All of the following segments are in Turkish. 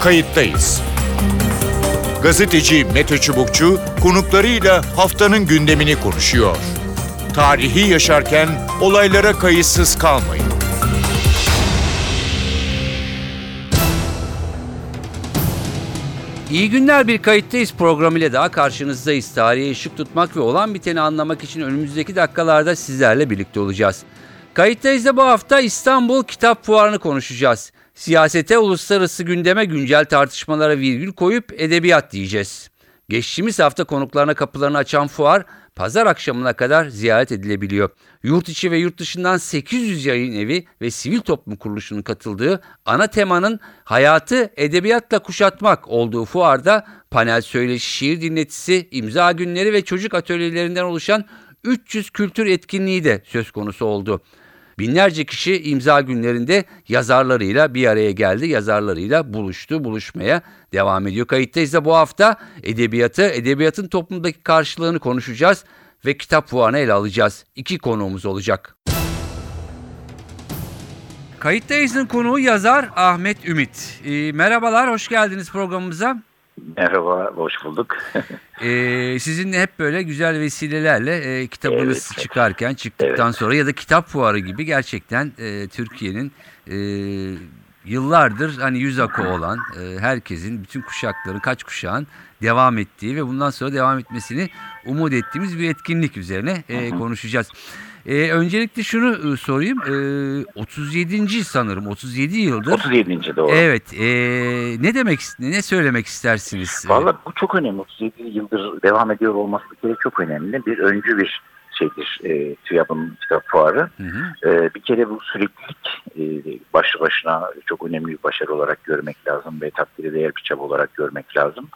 kayıttayız. Gazeteci Mete Çubukçu konuklarıyla haftanın gündemini konuşuyor. Tarihi yaşarken olaylara kayıtsız kalmayın. İyi günler bir kayıttayız programıyla daha karşınızdayız. Tarihe ışık tutmak ve olan biteni anlamak için önümüzdeki dakikalarda sizlerle birlikte olacağız. Kayıttayız da bu hafta İstanbul Kitap Fuarı'nı konuşacağız. Siyasete, uluslararası gündeme, güncel tartışmalara virgül koyup edebiyat diyeceğiz. Geçtiğimiz hafta konuklarına kapılarını açan fuar pazar akşamına kadar ziyaret edilebiliyor. Yurt içi ve yurt dışından 800 yayın evi ve sivil toplum kuruluşunun katıldığı ana temanın hayatı edebiyatla kuşatmak olduğu fuarda panel söyleşi, şiir dinletisi, imza günleri ve çocuk atölyelerinden oluşan 300 kültür etkinliği de söz konusu oldu. Binlerce kişi imza günlerinde yazarlarıyla bir araya geldi, yazarlarıyla buluştu, buluşmaya devam ediyor. Kayıttayız da bu hafta edebiyatı, edebiyatın toplumdaki karşılığını konuşacağız ve kitap fuarını ele alacağız. İki konuğumuz olacak. Kayıttayız'ın konuğu yazar Ahmet Ümit. E, merhabalar, hoş geldiniz programımıza. Merhaba, hoş bulduk. Ee, sizinle hep böyle güzel vesilelerle e, kitabınız Evet. çıkarken çıktıktan Evet. sonra ya da kitap fuarı gibi gerçekten e, Türkiye'nin e, yıllardır hani yüz akı olan e, herkesin bütün kuşakların kaç kuşağın devam ettiği ve bundan sonra devam etmesini umut ettiğimiz bir etkinlik üzerine e, konuşacağız. E, öncelikle şunu e, sorayım. E, 37. sanırım 37 yıldır. 37. doğru. Evet. e, ne demek ne söylemek istersiniz? Valla bu çok önemli. 37 yıldır devam ediyor olması bir kere çok önemli. Bir öncü bir şeydir e, TÜYAP'ın kitap fuarı. Hı hı. E, bir kere bu süreklilik e, başlı başına çok önemli bir başarı olarak görmek lazım ve takdire değer bir çaba olarak görmek lazım.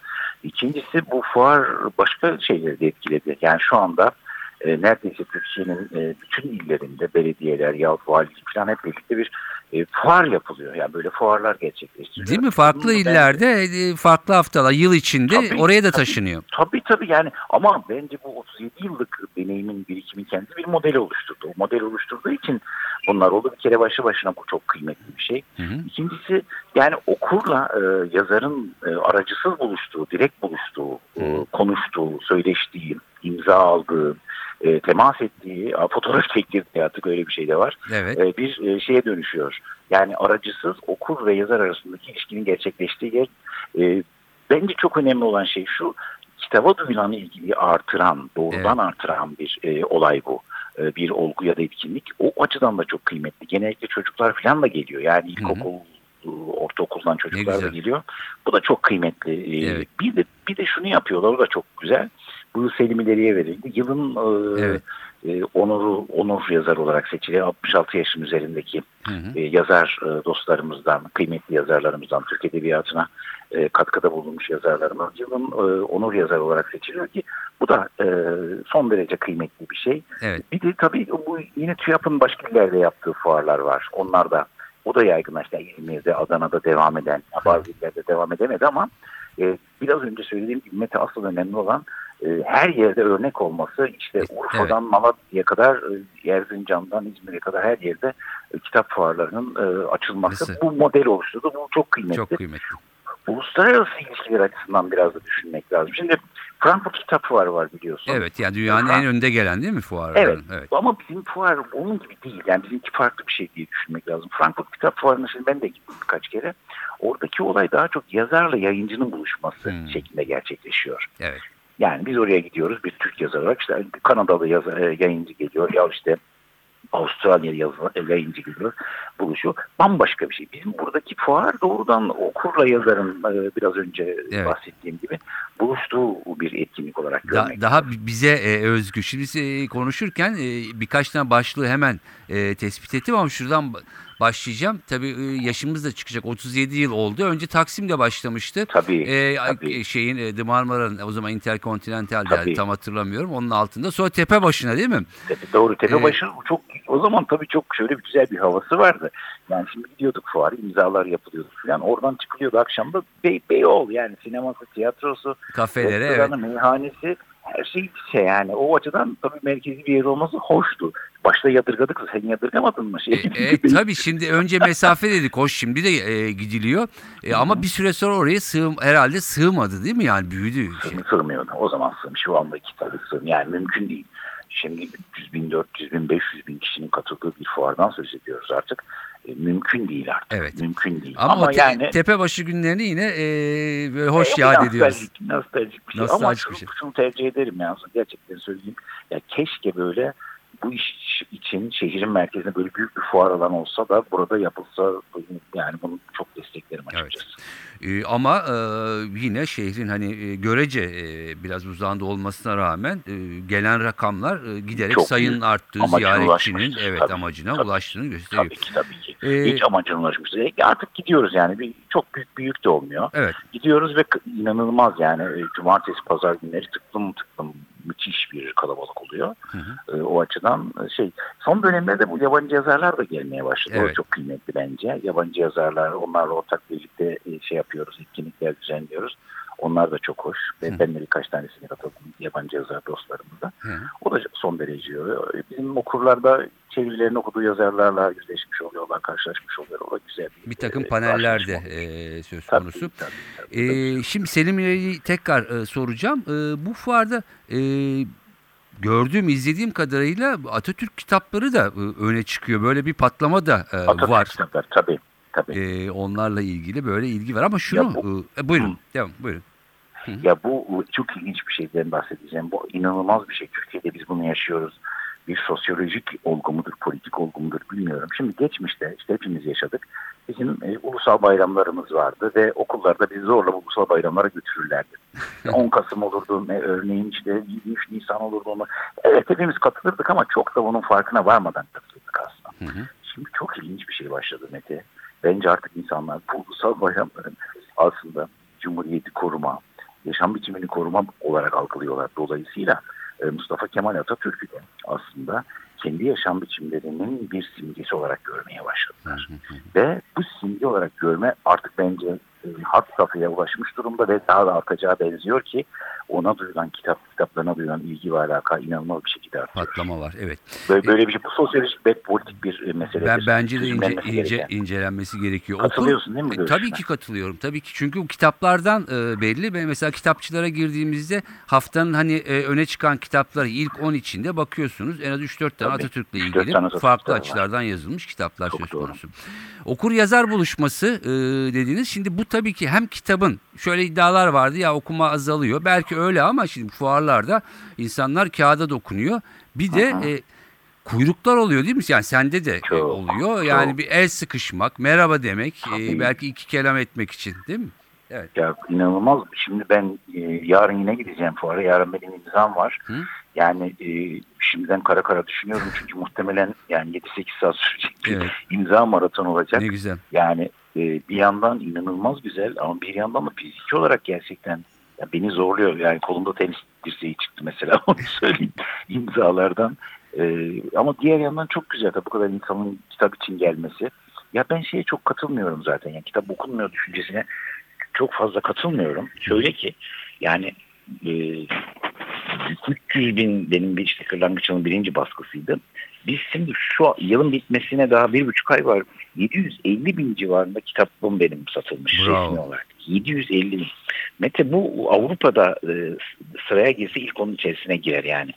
İkincisi bu fuar başka şeyleri de etkiledi. Yani şu anda e, neredeyse Türkiye'nin e, bütün illerinde belediyeler yahut valilik falan hep birlikte bir e, fuar yapılıyor. Yani böyle fuarlar gerçekleştiriliyor. Değil mi? Farklı Bunun ben- illerde e, farklı haftalar yıl içinde Tabii, oraya da tabii. taşınıyor. Tabii tabii yani ama bence bu 37 yıllık deneyimin birikimin kendisi bir model oluşturdu. O model oluşturduğu için bunlar oldu. Bir kere başlı başına bu çok kıymetli bir şey. Hı hı. İkincisi yani okurla e, yazarın e, aracısız buluştuğu, direkt buluştuğu, e, konuştuğu, söyleştiği, imza aldığı, e, temas ettiği, fotoğraf çektirdiği artık öyle bir şey de var. Evet. E, bir e, şeye dönüşüyor. Yani aracısız okur ve yazar arasındaki ilişkinin gerçekleştiği yer. E, bence çok önemli olan şey şu, kitaba duyulan ilgiyi artıran, doğrudan artıran bir e, olay bu. E, bir olgu ya da etkinlik. O açıdan da çok kıymetli. Genellikle çocuklar falan da geliyor. Yani ilkokul, e, ortaokuldan çocuklar da geliyor. Bu da çok kıymetli. E, Evet. Bir de bir de şunu yapıyorlar. O da çok güzel. Bu Selim İleri'ye verildi. Yılın e, Evet. e, onuru, onur yazar olarak seçili 66 yaşın üzerindeki Hı hı. e, yazar e, dostlarımızdan, kıymetli yazarlarımızdan, Türk Edebiyatı'na e, katkıda bulunmuş yazarlarımız yılın e, onur yazar olarak seçiliyor ki bu da e, son derece kıymetli bir şey. Evet. Bir de tabii bu yine TÜYAP'ın başka illerde yaptığı fuarlar var. Onlar da o da yaygınlaştı. İzmir'de, Adana'da devam eden, bazı illerde devam edemedi ama e, biraz önce söylediğim gibi Mete asıl önemli olan e, her yerde örnek olması. İşte Urfa'dan Malatya'ya kadar, e, Erzincan'dan İzmir'e kadar her yerde e, kitap fuarlarının e, açılması. Nasıl? Bu model oluşturdu. Bu çok kıymetli. Çok kıymetli. Uluslararası ilişkiler açısından biraz da düşünmek lazım. Şimdi Frankfurt Kitap Fuarı var biliyorsun. Evet yani dünyanın en önde gelen değil mi fuarların? Evet. evet. Ama bizim fuar onun gibi değil. Yani bizimki farklı bir şey diye düşünmek lazım. Frankfurt Kitap Fuarı'na şimdi ben de gittim birkaç kere. Oradaki olay daha çok yazarla yayıncının buluşması Hmm. şeklinde gerçekleşiyor. Evet. Yani biz oraya gidiyoruz bir Türk yazar olarak işte Kanadalı yazar, e, yayıncı geliyor ya işte Avustralya e, yayıncı geliyor buluşuyor. Bambaşka bir şey. Bizim buradaki fuar doğrudan okurla yazarın e, biraz önce Evet. bahsettiğim gibi buluştuğu bir etkinlik olarak Da- görmek. daha bi- bize e, özgü. Şimdi e, konuşurken e, birkaç tane başlığı hemen e, tespit ettim ama şuradan başlayacağım. Tabii e, yaşımız da çıkacak. 37 yıl oldu. Önce Taksim'de başlamıştı. Tabii, E, tabii. şeyin e, The Marmara'nın o zaman Intercontinental Tabii. derdi tam hatırlamıyorum. Onun altında. Sonra tepe başına değil mi? Tepe, doğru Ee, Tepebaşı çok o zaman tabii çok şöyle bir güzel bir havası vardı. Yani şimdi gidiyorduk fuarı imzalar yapılıyordu falan. Oradan çıkılıyordu akşamda Bey, Beyoğlu yani sineması, tiyatrosu, Kafelere evet. meyhanesi her şey bir şey yani. O açıdan tabii merkezi bir yer olması hoştu. Başta yadırgadık sen yadırgamadın mı? Şey, E, e, tabii şimdi önce mesafe dedik hoş şimdi de e, gidiliyor. E, ama bir süre sonra oraya sığım herhalde sığmadı değil mi yani büyüdü. Şey. Sığ- sığmıyordu. O zaman sığım. Şu anda iki tabii sığım. Yani mümkün değil. Şimdi 300 bin, 400 bin, 500 bin kişinin katıldığı bir fuardan söz ediyoruz artık. E, mümkün değil artık. Evet. Mümkün değil. Ama, Ama, o te- yani tepebaşı günlerini yine e, böyle hoş E, yad nostaljik, ediyoruz. Nostaljik bir şey. Ama Nostaljik şunu, bir şey. şunu tercih ederim yani gerçekten söyleyeyim. Ya keşke böyle bu iş için şehrin merkezinde böyle büyük bir fuar alanı olsa da burada yapılsa yani bunu çok desteklerim Evet. açıkçası. E, ama e, yine şehrin hani e, görece e, biraz uzağında olmasına rağmen e, gelen rakamlar e, giderek Çok sayının büyük. arttığı Amacına ziyaretçinin ulaşmıştır. evet Tabii, amacına tabii, ulaştığını gösteriyor. Tabii ki tabii ki. Ee, Hiç amacına ulaşmış. değil. Artık gidiyoruz yani. Bir, çok büyük bir yük de olmuyor. Evet. Gidiyoruz ve inanılmaz yani. E, Cumartesi, pazar günleri tıklım tıklım müthiş bir kalabalık oluyor. Hı hı. E, o açıdan e, şey son dönemlerde bu yabancı yazarlar da gelmeye başladı. Evet. O çok kıymetli bence. Yabancı yazarlar onlarla ortak birlikte e, şey yapıyoruz, etkinlikler düzenliyoruz. Onlar da çok hoş. Ve Hı. ben de birkaç tanesine katıldım yabancı yazar dostlarımızla. O da son derece. E, Bizim okurlarda çevirilerini okuduğu yazarlarla yüzleşmiş oluyorlar, karşılaşmış oluyorlar. O da güzel bir, Bir takım e, paneller de karşılaşma. e, söz Tabii, konusu. tabii, tabii, tabii. şimdi Selim İleri'yi tekrar e, soracağım. E, bu fuarda e, gördüğüm, izlediğim kadarıyla Atatürk kitapları da e, öne çıkıyor. Böyle bir patlama da e, Atatürk var. kitaplar, tabii. tabii. E, onlarla ilgili böyle ilgi var. Ama şunu, Ya bu- e, buyurun, Hı. devam, buyurun. Ya bu çok ilginç bir şeyden bahsedeceğim. Bu inanılmaz bir şey. Türkiye'de biz bunu yaşıyoruz. Bir sosyolojik olgu mudur, politik olgu mudur bilmiyorum. Şimdi geçmişte işte hepimiz yaşadık. Bizim e, ulusal bayramlarımız vardı ve okullarda bizi zorla bu ulusal bayramlara götürürlerdi. 10 Kasım olurdu e, örneğin işte 23 Nisan olurdu. Onu. Evet hepimiz katılırdık ama çok da bunun farkına varmadan katılırdık aslında. Hı hı. Şimdi çok ilginç bir şey başladı Mete. Bence artık insanlar bu ulusal bayramların aslında Cumhuriyeti koruma, yaşam biçimini koruma olarak algılıyorlar. Dolayısıyla e, Mustafa Kemal Atatürk'ü de aslında kendi yaşam biçimlerinin bir simgesi olarak görmeye başladılar. Ve bu simge olarak görme artık bence e, hat safhaya ulaşmış durumda ve daha da artacağı benziyor ki ona duyulan kitap kitaplarına duyulan ilgi ve alaka inanılmaz bir şekilde artıyor. Patlama var, evet. Böyle, böyle bir şey bu sosyolojik ve politik bir e, mesele. Ben bence de ince, ince gereken. incelenmesi gerekiyor. Katılıyorsun değil mi E, görüşüne? Tabii ki katılıyorum. Tabii ki çünkü kitaplardan e, belli. Ben mesela kitapçılara girdiğimizde haftanın hani e, öne çıkan kitapları ilk 10 içinde bakıyorsunuz. En az 3-4 tane. Atatürk'le 3-4 ilgili tane farklı var. açılardan yazılmış kitaplar Çok söz doğru. konusu. Okur yazar buluşması e, dediğiniz şimdi bu tabii ki hem kitabın şöyle iddialar vardı ya okuma azalıyor. Belki öyle ama şimdi fuarlarda insanlar kağıda dokunuyor. Bir de Aha. e, kuyruklar oluyor değil mi? Yani sende de e, Çok, oluyor. Yani çok. bir el sıkışmak, merhaba demek, e, belki iki kelam etmek için değil mi? Ya inanılmaz. Şimdi ben e, yarın yine gideceğim fuara. Yarın benim imzam var. Hı? Yani e, şimdiden kara kara düşünüyorum çünkü muhtemelen yani 7-8 saat sürecek bir Evet. imza maraton olacak. Ne güzel. Yani e, bir yandan inanılmaz güzel ama bir yandan da fiziki olarak gerçekten ya beni zorluyor. Yani kolumda tenis dirseği çıktı mesela onu söyleyeyim imzalardan. E, ama diğer yandan çok güzel tabii bu kadar insanın kitap için gelmesi. Ya ben şeye çok katılmıyorum zaten. Yani kitap okunmuyor düşüncesine çok fazla katılmıyorum. Şöyle ki yani e, 300 bin benim bir işte Kırlangıç birinci baskısıydı. Biz şimdi şu yılın bitmesine daha bir buçuk ay var. 750 bin civarında kitabım benim satılmış Bravo. resmi olarak. 750 bin. Mete bu Avrupa'da e, sıraya girse ilk onun içerisine girer yani.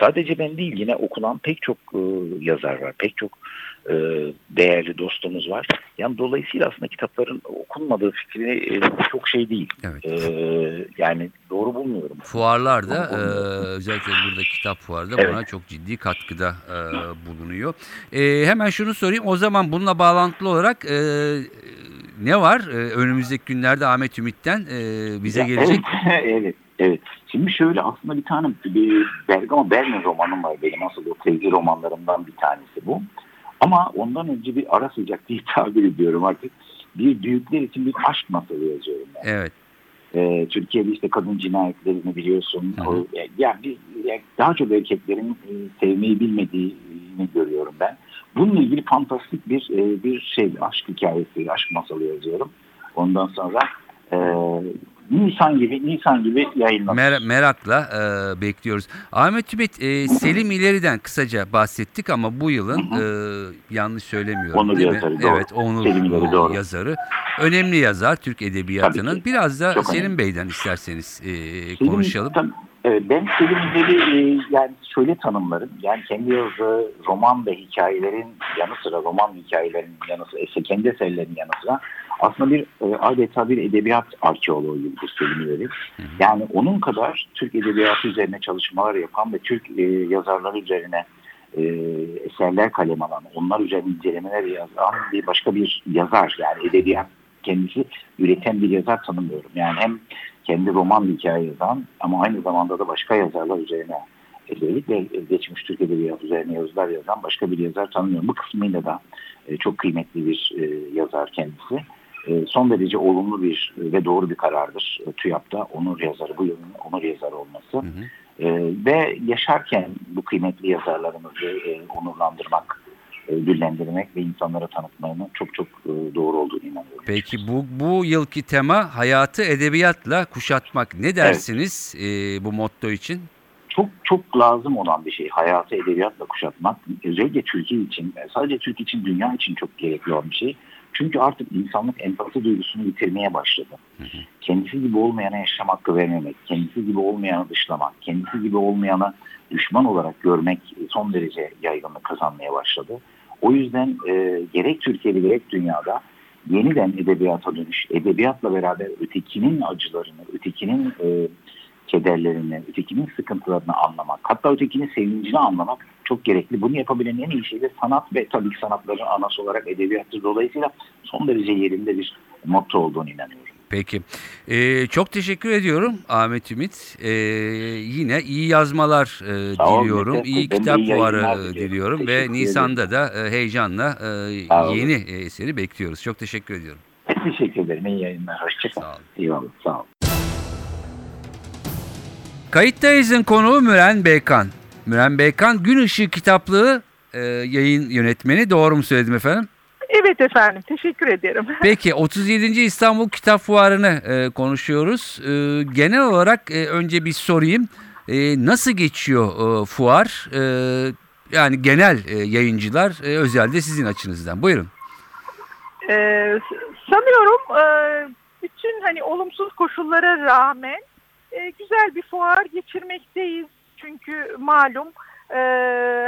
Sadece ben değil yine okunan pek çok e, yazar var. Pek çok e, değerli dostumuz var. Yani dolayısıyla aslında kitapların okunmadığı fikri e, çok şey değil. Evet. E, yani doğru bulmuyorum. Fuarlarda e, özellikle burada kitap fuarda Evet. buna çok ciddi katkıda e, bulunuyor. E, hemen şunu sorayım. O zaman bununla bağlantılı olarak e, ne var e, önümüzdeki günlerde Ahmet Ümit'ten e, bize Ya, gelecek? Evet, evet, evet. Şimdi şöyle aslında bir tane bir Bergamo Berlin romanım var benim. Asıl o sevgi romanlarımdan bir tanesi bu. Ama ondan önce bir ara sıcak diye tabir ediyorum artık. Bir büyükler için bir aşk masalı yazıyorum ben. Evet. Ee, Türkiye'de işte kadın cinayetlerini biliyorsun. Hı hı. O, yani bir, yani daha çok erkeklerin e, sevmeyi bilmediğini görüyorum ben. Bununla ilgili fantastik bir e, bir şey, aşk hikayesi, aşk masalı yazıyorum. Ondan sonra e, Nisan gibi Nisan gibi yayınlanır. Mer- merakla e, bekliyoruz. Ahmet Tübet, e, Selim İleri'den kısaca bahsettik ama bu yılın e, yanlış söylemiyorum Onur değil mi? yazarı, doğru. Evet, Onur Selim İleri, doğru. yazarı. Önemli yazar Türk Edebiyatı'nın. Biraz da Çok Selim önemli. Bey'den isterseniz e, Selim- konuşalım. tabii, evet, ben Selim İleri e, yani şöyle tanımlarım. Yani kendi yazdığı roman ve hikayelerin yanı sıra roman hikayelerin yanı sıra ese- kendi eserlerinin yanı sıra aslında bir e, adeta bir edebiyat arkeoloğu gibidir Selim İleri. Yani onun kadar Türk edebiyatı üzerine çalışmalar yapan ve Türk e, yazarları üzerine e, eserler kalem alan, onlar üzerine incelemeler yazan bir başka bir yazar. Yani edebiyat kendisi üreten bir yazar tanımıyorum. Yani hem kendi roman hikaye yazan ama aynı zamanda da başka yazarlar üzerine özellikle geçmiş Türk Edebiyatı üzerine yazılar yazan başka bir yazar tanımıyorum. Bu kısmıyla da e, çok kıymetli bir e, yazar kendisi. E, son derece olumlu bir ve doğru bir karardır TÜYAP'ta onur yazarı, bu yılın onur yazarı olması. Hı hı. Ve yaşarken bu kıymetli yazarlarımızı onurlandırmak, dillendirmek ve insanlara tanıtmanın çok çok e, doğru olduğunu inanıyorum. Peki bu bu yılki tema hayatı edebiyatla kuşatmak. Ne dersiniz e, bu motto için? çok çok lazım olan bir şey. Hayatı edebiyatla kuşatmak. Özellikle Türkiye için, sadece Türkiye için, dünya için çok gerekli olan bir şey. Çünkü artık insanlık empati duygusunu yitirmeye başladı. Kendisi gibi olmayana yaşam hakkı vermemek, kendisi gibi olmayanı dışlamak, kendisi gibi olmayanı düşman olarak görmek son derece yaygınlık kazanmaya başladı. O yüzden e, gerek Türkiye'de gerek dünyada yeniden edebiyata dönüş, edebiyatla beraber ötekinin acılarını, ötekinin e, kederlerini, ötekinin sıkıntılarını anlamak, hatta ötekinin sevincini anlamak çok gerekli. Bunu yapabilen en iyi şey de sanat ve tabii ki sanatların anası olarak edebiyattır. Dolayısıyla son derece yerinde bir motto olduğunu inanıyorum. Peki. Ee, çok teşekkür ediyorum Ahmet Ümit. Ee, yine iyi yazmalar e, Sağ ol, diliyorum. Mete. İyi kitap iyi fuarı diliyorum. ve Nisan'da da e, heyecanla e, yeni eseri bekliyoruz. Çok teşekkür ediyorum. Teşekkür ederim. İyi yayınlar. Hoşçakalın. Sağ olun. Eyvallah. Sağ olun. Kayıttayız'ın konuğu Müren Beykan. Müren Beykan Gün Işığı kitaplığı e, yayın yönetmeni. Doğru mu söyledim efendim? Evet efendim teşekkür ederim. Peki 37. İstanbul Kitap Fuarı'nı e, konuşuyoruz. E, genel olarak e, önce bir sorayım. E, nasıl geçiyor e, fuar? E, yani genel e, yayıncılar e, özelde sizin açınızdan. Buyurun. Ee, sanıyorum e, bütün hani olumsuz koşullara rağmen e, güzel bir fuar geçirmekteyiz. Çünkü malum e,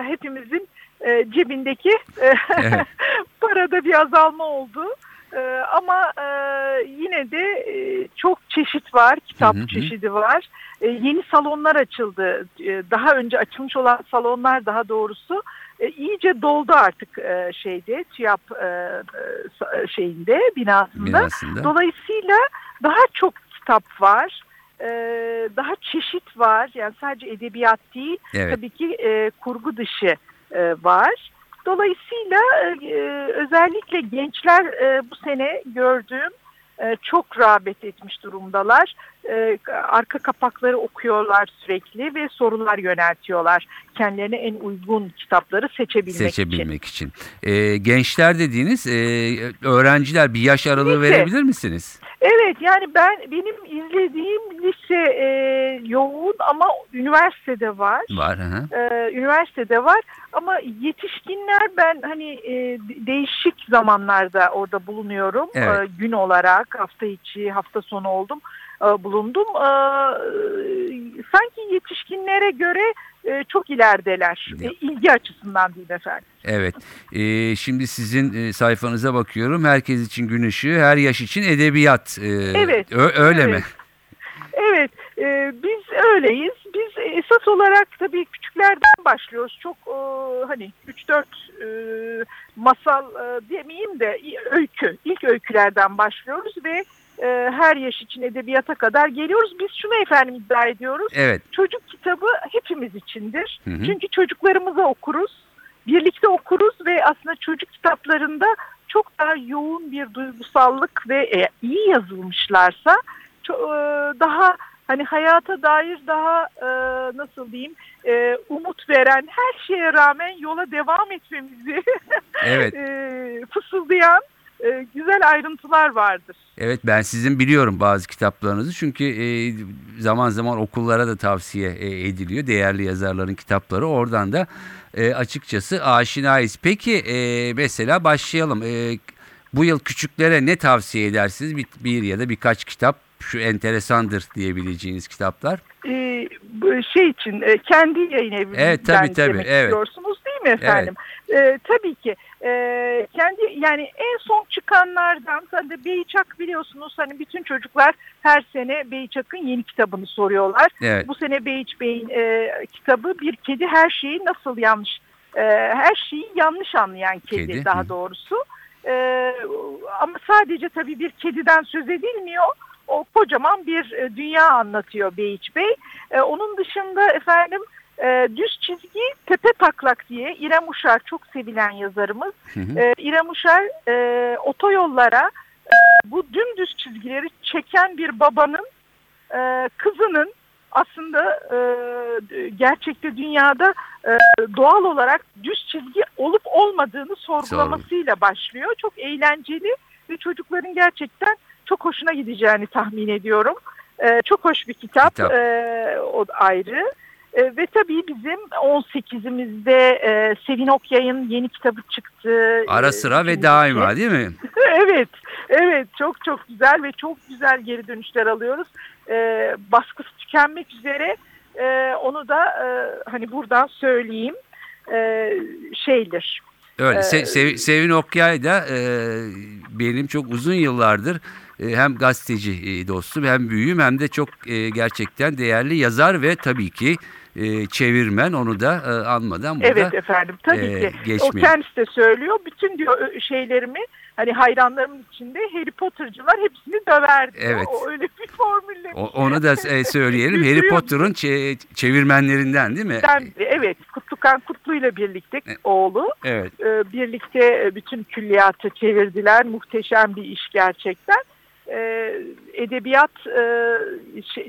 hepimizin e, cebindeki e, Evet. parada bir azalma oldu. E, ama e, yine de e, çok çeşit var, kitap Hı hı çeşidi var. E, yeni salonlar açıldı. E, daha önce açılmış olan salonlar daha doğrusu e, iyice doldu artık e, şeyde TÜYAP e, e, şeyinde binasında. Binasında. Dolayısıyla daha çok kitap var. e, daha çeşit var. Yani sadece edebiyat değil Evet. tabii ki e, kurgu dışı e, var. Dolayısıyla e, özellikle gençler e, bu sene gördüğüm e, çok rağbet etmiş durumdalar. E, arka kapakları okuyorlar sürekli ve sorular yöneltiyorlar. Kendilerine en uygun kitapları seçebilmek, için. Seçebilmek için. E, gençler dediğiniz e, öğrenciler bir yaş aralığı Lise. verebilir misiniz? Evet yani ben benim izlediğim lise e, yoğun ama üniversitede var. Var. Hı. Ee, üniversitede var ama yetişkinler ben hani e, de- değişik zamanlarda orada bulunuyorum Evet. Ee, gün olarak hafta içi hafta sonu oldum e, bulundum Ee, sanki yetişkinlere göre e, çok ilerideler Ya. E, ilgi açısından değil efendim. Evet. E, şimdi sizin e, sayfanıza bakıyorum. Herkes için gün ışığı, her yaş için edebiyat. E, Evet, öyle evet. mi? Evet, e, biz öyleyiz. Biz esas olarak tabii küçüklerden başlıyoruz. Çok e, hani 3-4 e, masal e, demeyeyim de öykü, ilk öykülerden başlıyoruz ve e, her yaş için edebiyata kadar geliyoruz. Biz şunu efendim iddia ediyoruz. Evet. Çocuk kitabı hepimiz içindir. Hı hı. Çünkü çocuklarımıza okuruz. Birlikte okuruz ve aslında çocuk kitaplarında çok daha yoğun bir duygusallık ve e, iyi yazılmışlarsa ço- e, daha hani hayata dair daha e, nasıl diyeyim e, umut veren her şeye rağmen yola devam etmemizi Evet. e, fısıldayan e, güzel ayrıntılar vardır. Evet ben sizin biliyorum bazı kitaplarınızı çünkü e, zaman zaman okullara da tavsiye e, ediliyor değerli yazarların kitapları oradan da e, açıkçası aşinayız. Peki e, mesela başlayalım e, bu yıl küçüklere ne tavsiye edersiniz bir, bir ya da birkaç kitap şu enteresandır diyebileceğiniz kitaplar? Ee, şey için e, kendi yayın evinizden Evet, tabii, tabii, demek evet. istiyorsunuz değil mi efendim? Ee, tabii ki. Ee, kendi yani en son çıkanlardan tabii Beyçak biliyorsunuz hani bütün çocuklar her sene Beyçak'ın yeni kitabını soruyorlar. Evet. Bu sene Beyiç Bey'in e, kitabı Bir Kedi Her Şeyi Nasıl Yanlış e, Her şeyi yanlış anlayan kedi, Kedi, daha hı. doğrusu. E, ama sadece tabii bir kediden söz edilmiyor. O kocaman bir e, dünya anlatıyor Beyiç Bey. E, onun dışında efendim e, düz çizgi tepe taklak diye İrem Uşar çok sevilen yazarımız. Hı hı. E, İrem Uşar e, otoyollara e, bu dümdüz çizgileri çeken bir babanın e, kızının aslında e, gerçekte dünyada e, doğal olarak düz çizgi olup olmadığını sorgulamasıyla başlıyor. Çok eğlenceli ve çocukların gerçekten çok hoşuna gideceğini tahmin ediyorum. E, çok hoş bir kitap, Kitap. E, o ayrı. E, ve tabii bizim 18'imizde e, Sevin Okyay'ın yeni kitabı çıktı. Ara E, sıra ve ikinci daima değil mi? evet, evet çok çok güzel ve çok güzel geri dönüşler alıyoruz. Ee, baskısı tükenmek üzere Ee, onu da e, hani buradan söyleyeyim Ee, şeydir. Öyle. Ee, Se- Sev- Sevin Okyay da e, benim çok uzun yıllardır e, hem gazeteci e, dostum hem büyüğüm hem de çok e, gerçekten değerli yazar ve tabii ki e, çevirmen onu da e, anmadan burada Evet efendim tabii e, ki. O geçmeyelim. kendisi de söylüyor. Bütün diyor şeylerimi hani hayranlarımın içinde Harry Potter'cılar hepsini döverdi. Evet. O öyle bir formülle. O- onu da e, söyleyelim. Harry. Potter'ın çe- çevirmenlerinden değil mi? Ben- evet Kutlukan Kutlu ile birlikte E- oğlu Evet. e, birlikte bütün külliyatı çevirdiler. Muhteşem bir iş gerçekten. E, edebiyat e,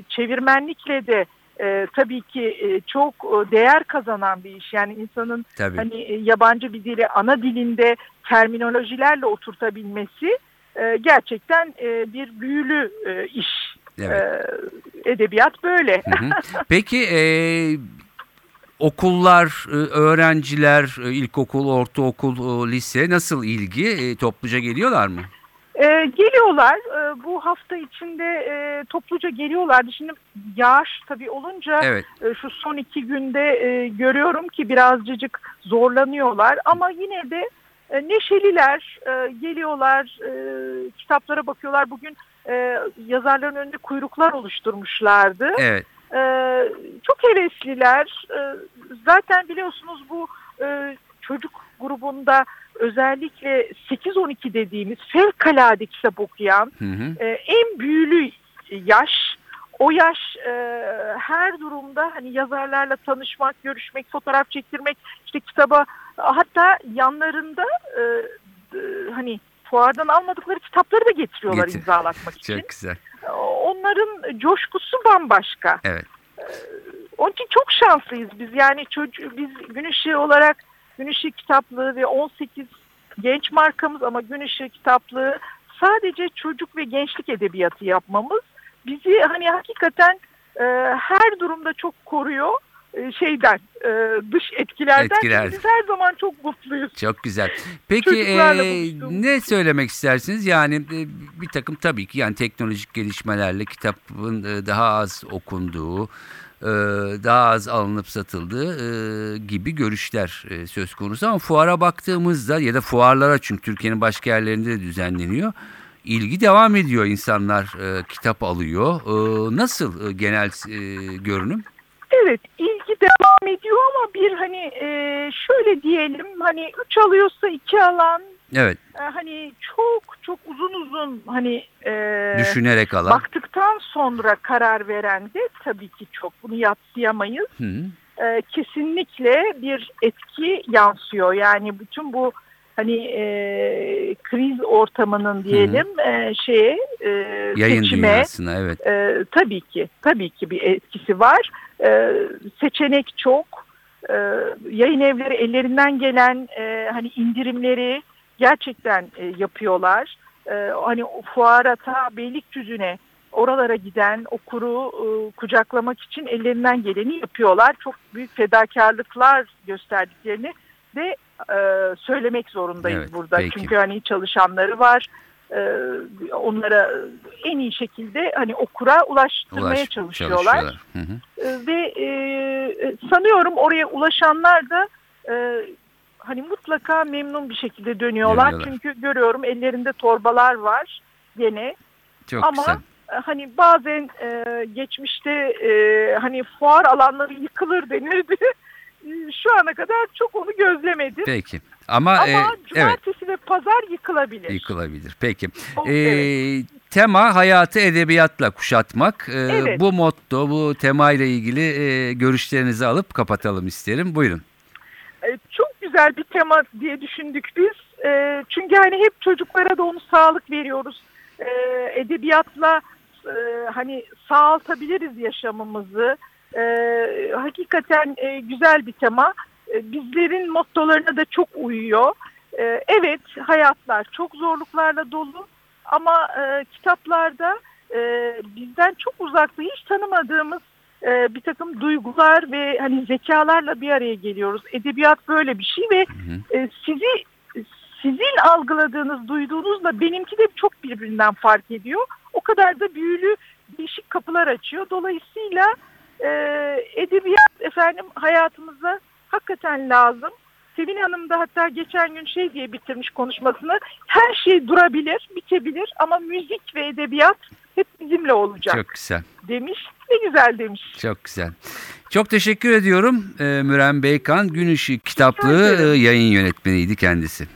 çevirmenlikle de e, tabii ki e, çok e, değer kazanan bir iş. Yani insanın Tabii. hani e, yabancı bir dili ana dilinde terminolojilerle oturtabilmesi e, gerçekten e, bir büyülü e, iş. Evet. E, edebiyat böyle. Hı hı. Peki e, okullar, e, öğrenciler, e, ilkokul, ortaokul, lise nasıl ilgi? Topluca geliyorlar mı? E, geliyorlar. E, bu hafta içinde e, topluca geliyorlardı. Şimdi yağış tabii olunca Evet. e, şu son iki günde e, görüyorum ki birazcık zorlanıyorlar. Ama yine de e, neşeliler e, geliyorlar, e, kitaplara bakıyorlar. Bugün e, yazarların önünde kuyruklar oluşturmuşlardı. Evet. Ee, çok hevesliler. Ee, zaten biliyorsunuz bu e, çocuk grubunda özellikle 8-12 dediğimiz fevkalade kitap okuyan Hı hı. e, en büyülü yaş. O yaş e, her durumda hani yazarlarla tanışmak, görüşmek, fotoğraf çektirmek, işte kitaba hatta yanlarında e, e, hani fuardan almadıkları kitapları da getiriyorlar Getir- imzalatmak için. Çok güzel. Onların coşkusu bambaşka. Evet. Onun için çok şanslıyız biz. Yani çocuğu, biz Gün Işığı olarak Gün Işığı kitaplığı ve 18 genç markamız ama Gün Işığı kitaplığı sadece çocuk ve gençlik edebiyatı yapmamız bizi hani hakikaten e, her durumda çok koruyor e, şeyden e, dış etkilerden. Etkiler. Biz her zaman çok mutluyuz. Çok güzel. Peki e, ne söylemek istersiniz? Yani e, bir takım tabii ki yani teknolojik gelişmelerle kitabın daha az okunduğu, daha az alınıp satıldığı e, gibi görüşler e, söz konusu. Ama fuara baktığımızda ya da fuarlara çünkü Türkiye'nin başka yerlerinde de düzenleniyor. İlgi devam ediyor. İnsanlar e, kitap alıyor. E, nasıl e, genel e, görünüm? Evet ilgi devam ediyor ama bir hani e, şöyle diyelim hani üç alıyorsa iki alan Evet. e, hani çok çok uzun uzun hani e, Düşünerek alan. baktıktan sonra karar veren de tabii ki çok bunu yatsıyamayız. Hı -hı. E, kesinlikle bir etki yansıyor yani bütün bu hani e, kriz ortamının diyelim e, şeye e, Yayın seçime, dünyasına evet. e, tabii ki tabii ki bir etkisi var. E, seçenek çok. E, yayın evleri ellerinden gelen e, hani indirimleri gerçekten e, yapıyorlar. E, hani o fuara ta Beylikdüzü'ne oralara giden okuru e, kucaklamak için ellerinden geleni yapıyorlar. Çok büyük fedakarlıklar gösterdiklerini de e, söylemek zorundayız Evet, burada. peki. Çünkü hani çalışanları var. E, onlara en iyi şekilde hani okura ulaştırmaya Ulaş- çalışıyorlar. Hı hı. E, ve e, sanıyorum oraya ulaşanlar da e, hani mutlaka memnun bir şekilde dönüyorlar. Dönüyorlar. Çünkü görüyorum ellerinde torbalar var gene. Çok Ama güzel. e, hani bazen e, geçmişte e, hani fuar alanları yıkılır denirdi. E, Şu ana kadar çok onu gözlemedim. Peki. Ama, Ama e, evet cumartesi ve pazar yıkılabilir. yıkılabilir. Peki. O- Ee, evet. Tema hayatı edebiyatla kuşatmak. Ee, Evet. Bu motto, bu tema ile ilgili e, görüşlerinizi alıp kapatalım isterim. Buyurun. E, çok güzel bir tema diye düşündük biz. E, çünkü hani hep çocuklara da onu sağlık veriyoruz. E, edebiyatla e, hani sağaltabiliriz yaşamımızı. E, hakikaten e, güzel bir tema. E, bizlerin mottolarına da çok uyuyor. E, evet hayatlar çok zorluklarla dolu ama e, kitaplarda e, bizden çok uzakta hiç tanımadığımız e, bir takım duygular ve hani zekalarla bir araya geliyoruz. Edebiyat böyle bir şey ve hı. e, sizi sizin algıladığınız, duyduğunuzla benimki de çok birbirinden fark ediyor. O kadar da büyülü değişik kapılar açıyor. Dolayısıyla e, edebiyat efendim hayatımıza hakikaten lazım. Sevin Hanım da hatta geçen gün şey diye bitirmiş konuşmasını. Her şey durabilir, bitebilir ama müzik ve edebiyat hep bizimle olacak Çok güzel. demiş. Ne güzel demiş. Çok güzel. Çok teşekkür ediyorum. Ee, Müren Beykan Gün Işığı kitaplığı e, yayın yönetmeniydi kendisi.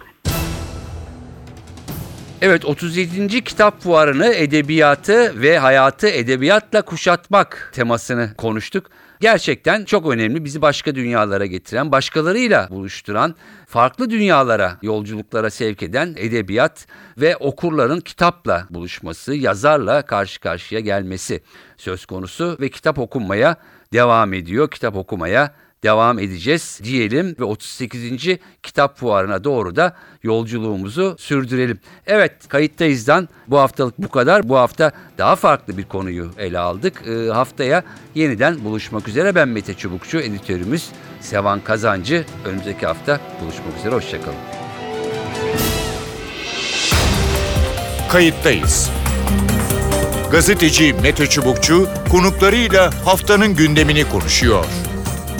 Evet 37. Kitap Fuarı'nı edebiyatı ve hayatı edebiyatla kuşatmak temasını konuştuk. Gerçekten çok önemli bizi başka dünyalara getiren, başkalarıyla buluşturan, farklı dünyalara, yolculuklara sevk eden edebiyat ve okurların kitapla buluşması, yazarla karşı karşıya gelmesi söz konusu ve kitap okunmaya devam ediyor. Kitap okumaya devam edeceğiz diyelim ve 38. kitap fuarına doğru da yolculuğumuzu sürdürelim. Evet kayıttayızdan bu haftalık bu kadar. Bu hafta daha farklı bir konuyu ele aldık. Ee, haftaya yeniden buluşmak üzere. Ben Mete Çubukçu, editörümüz Sevan Kazancı. Önümüzdeki hafta buluşmak üzere. Hoşçakalın. Kayıttayız. Gazeteci Mete Çubukçu konuklarıyla haftanın gündemini konuşuyor.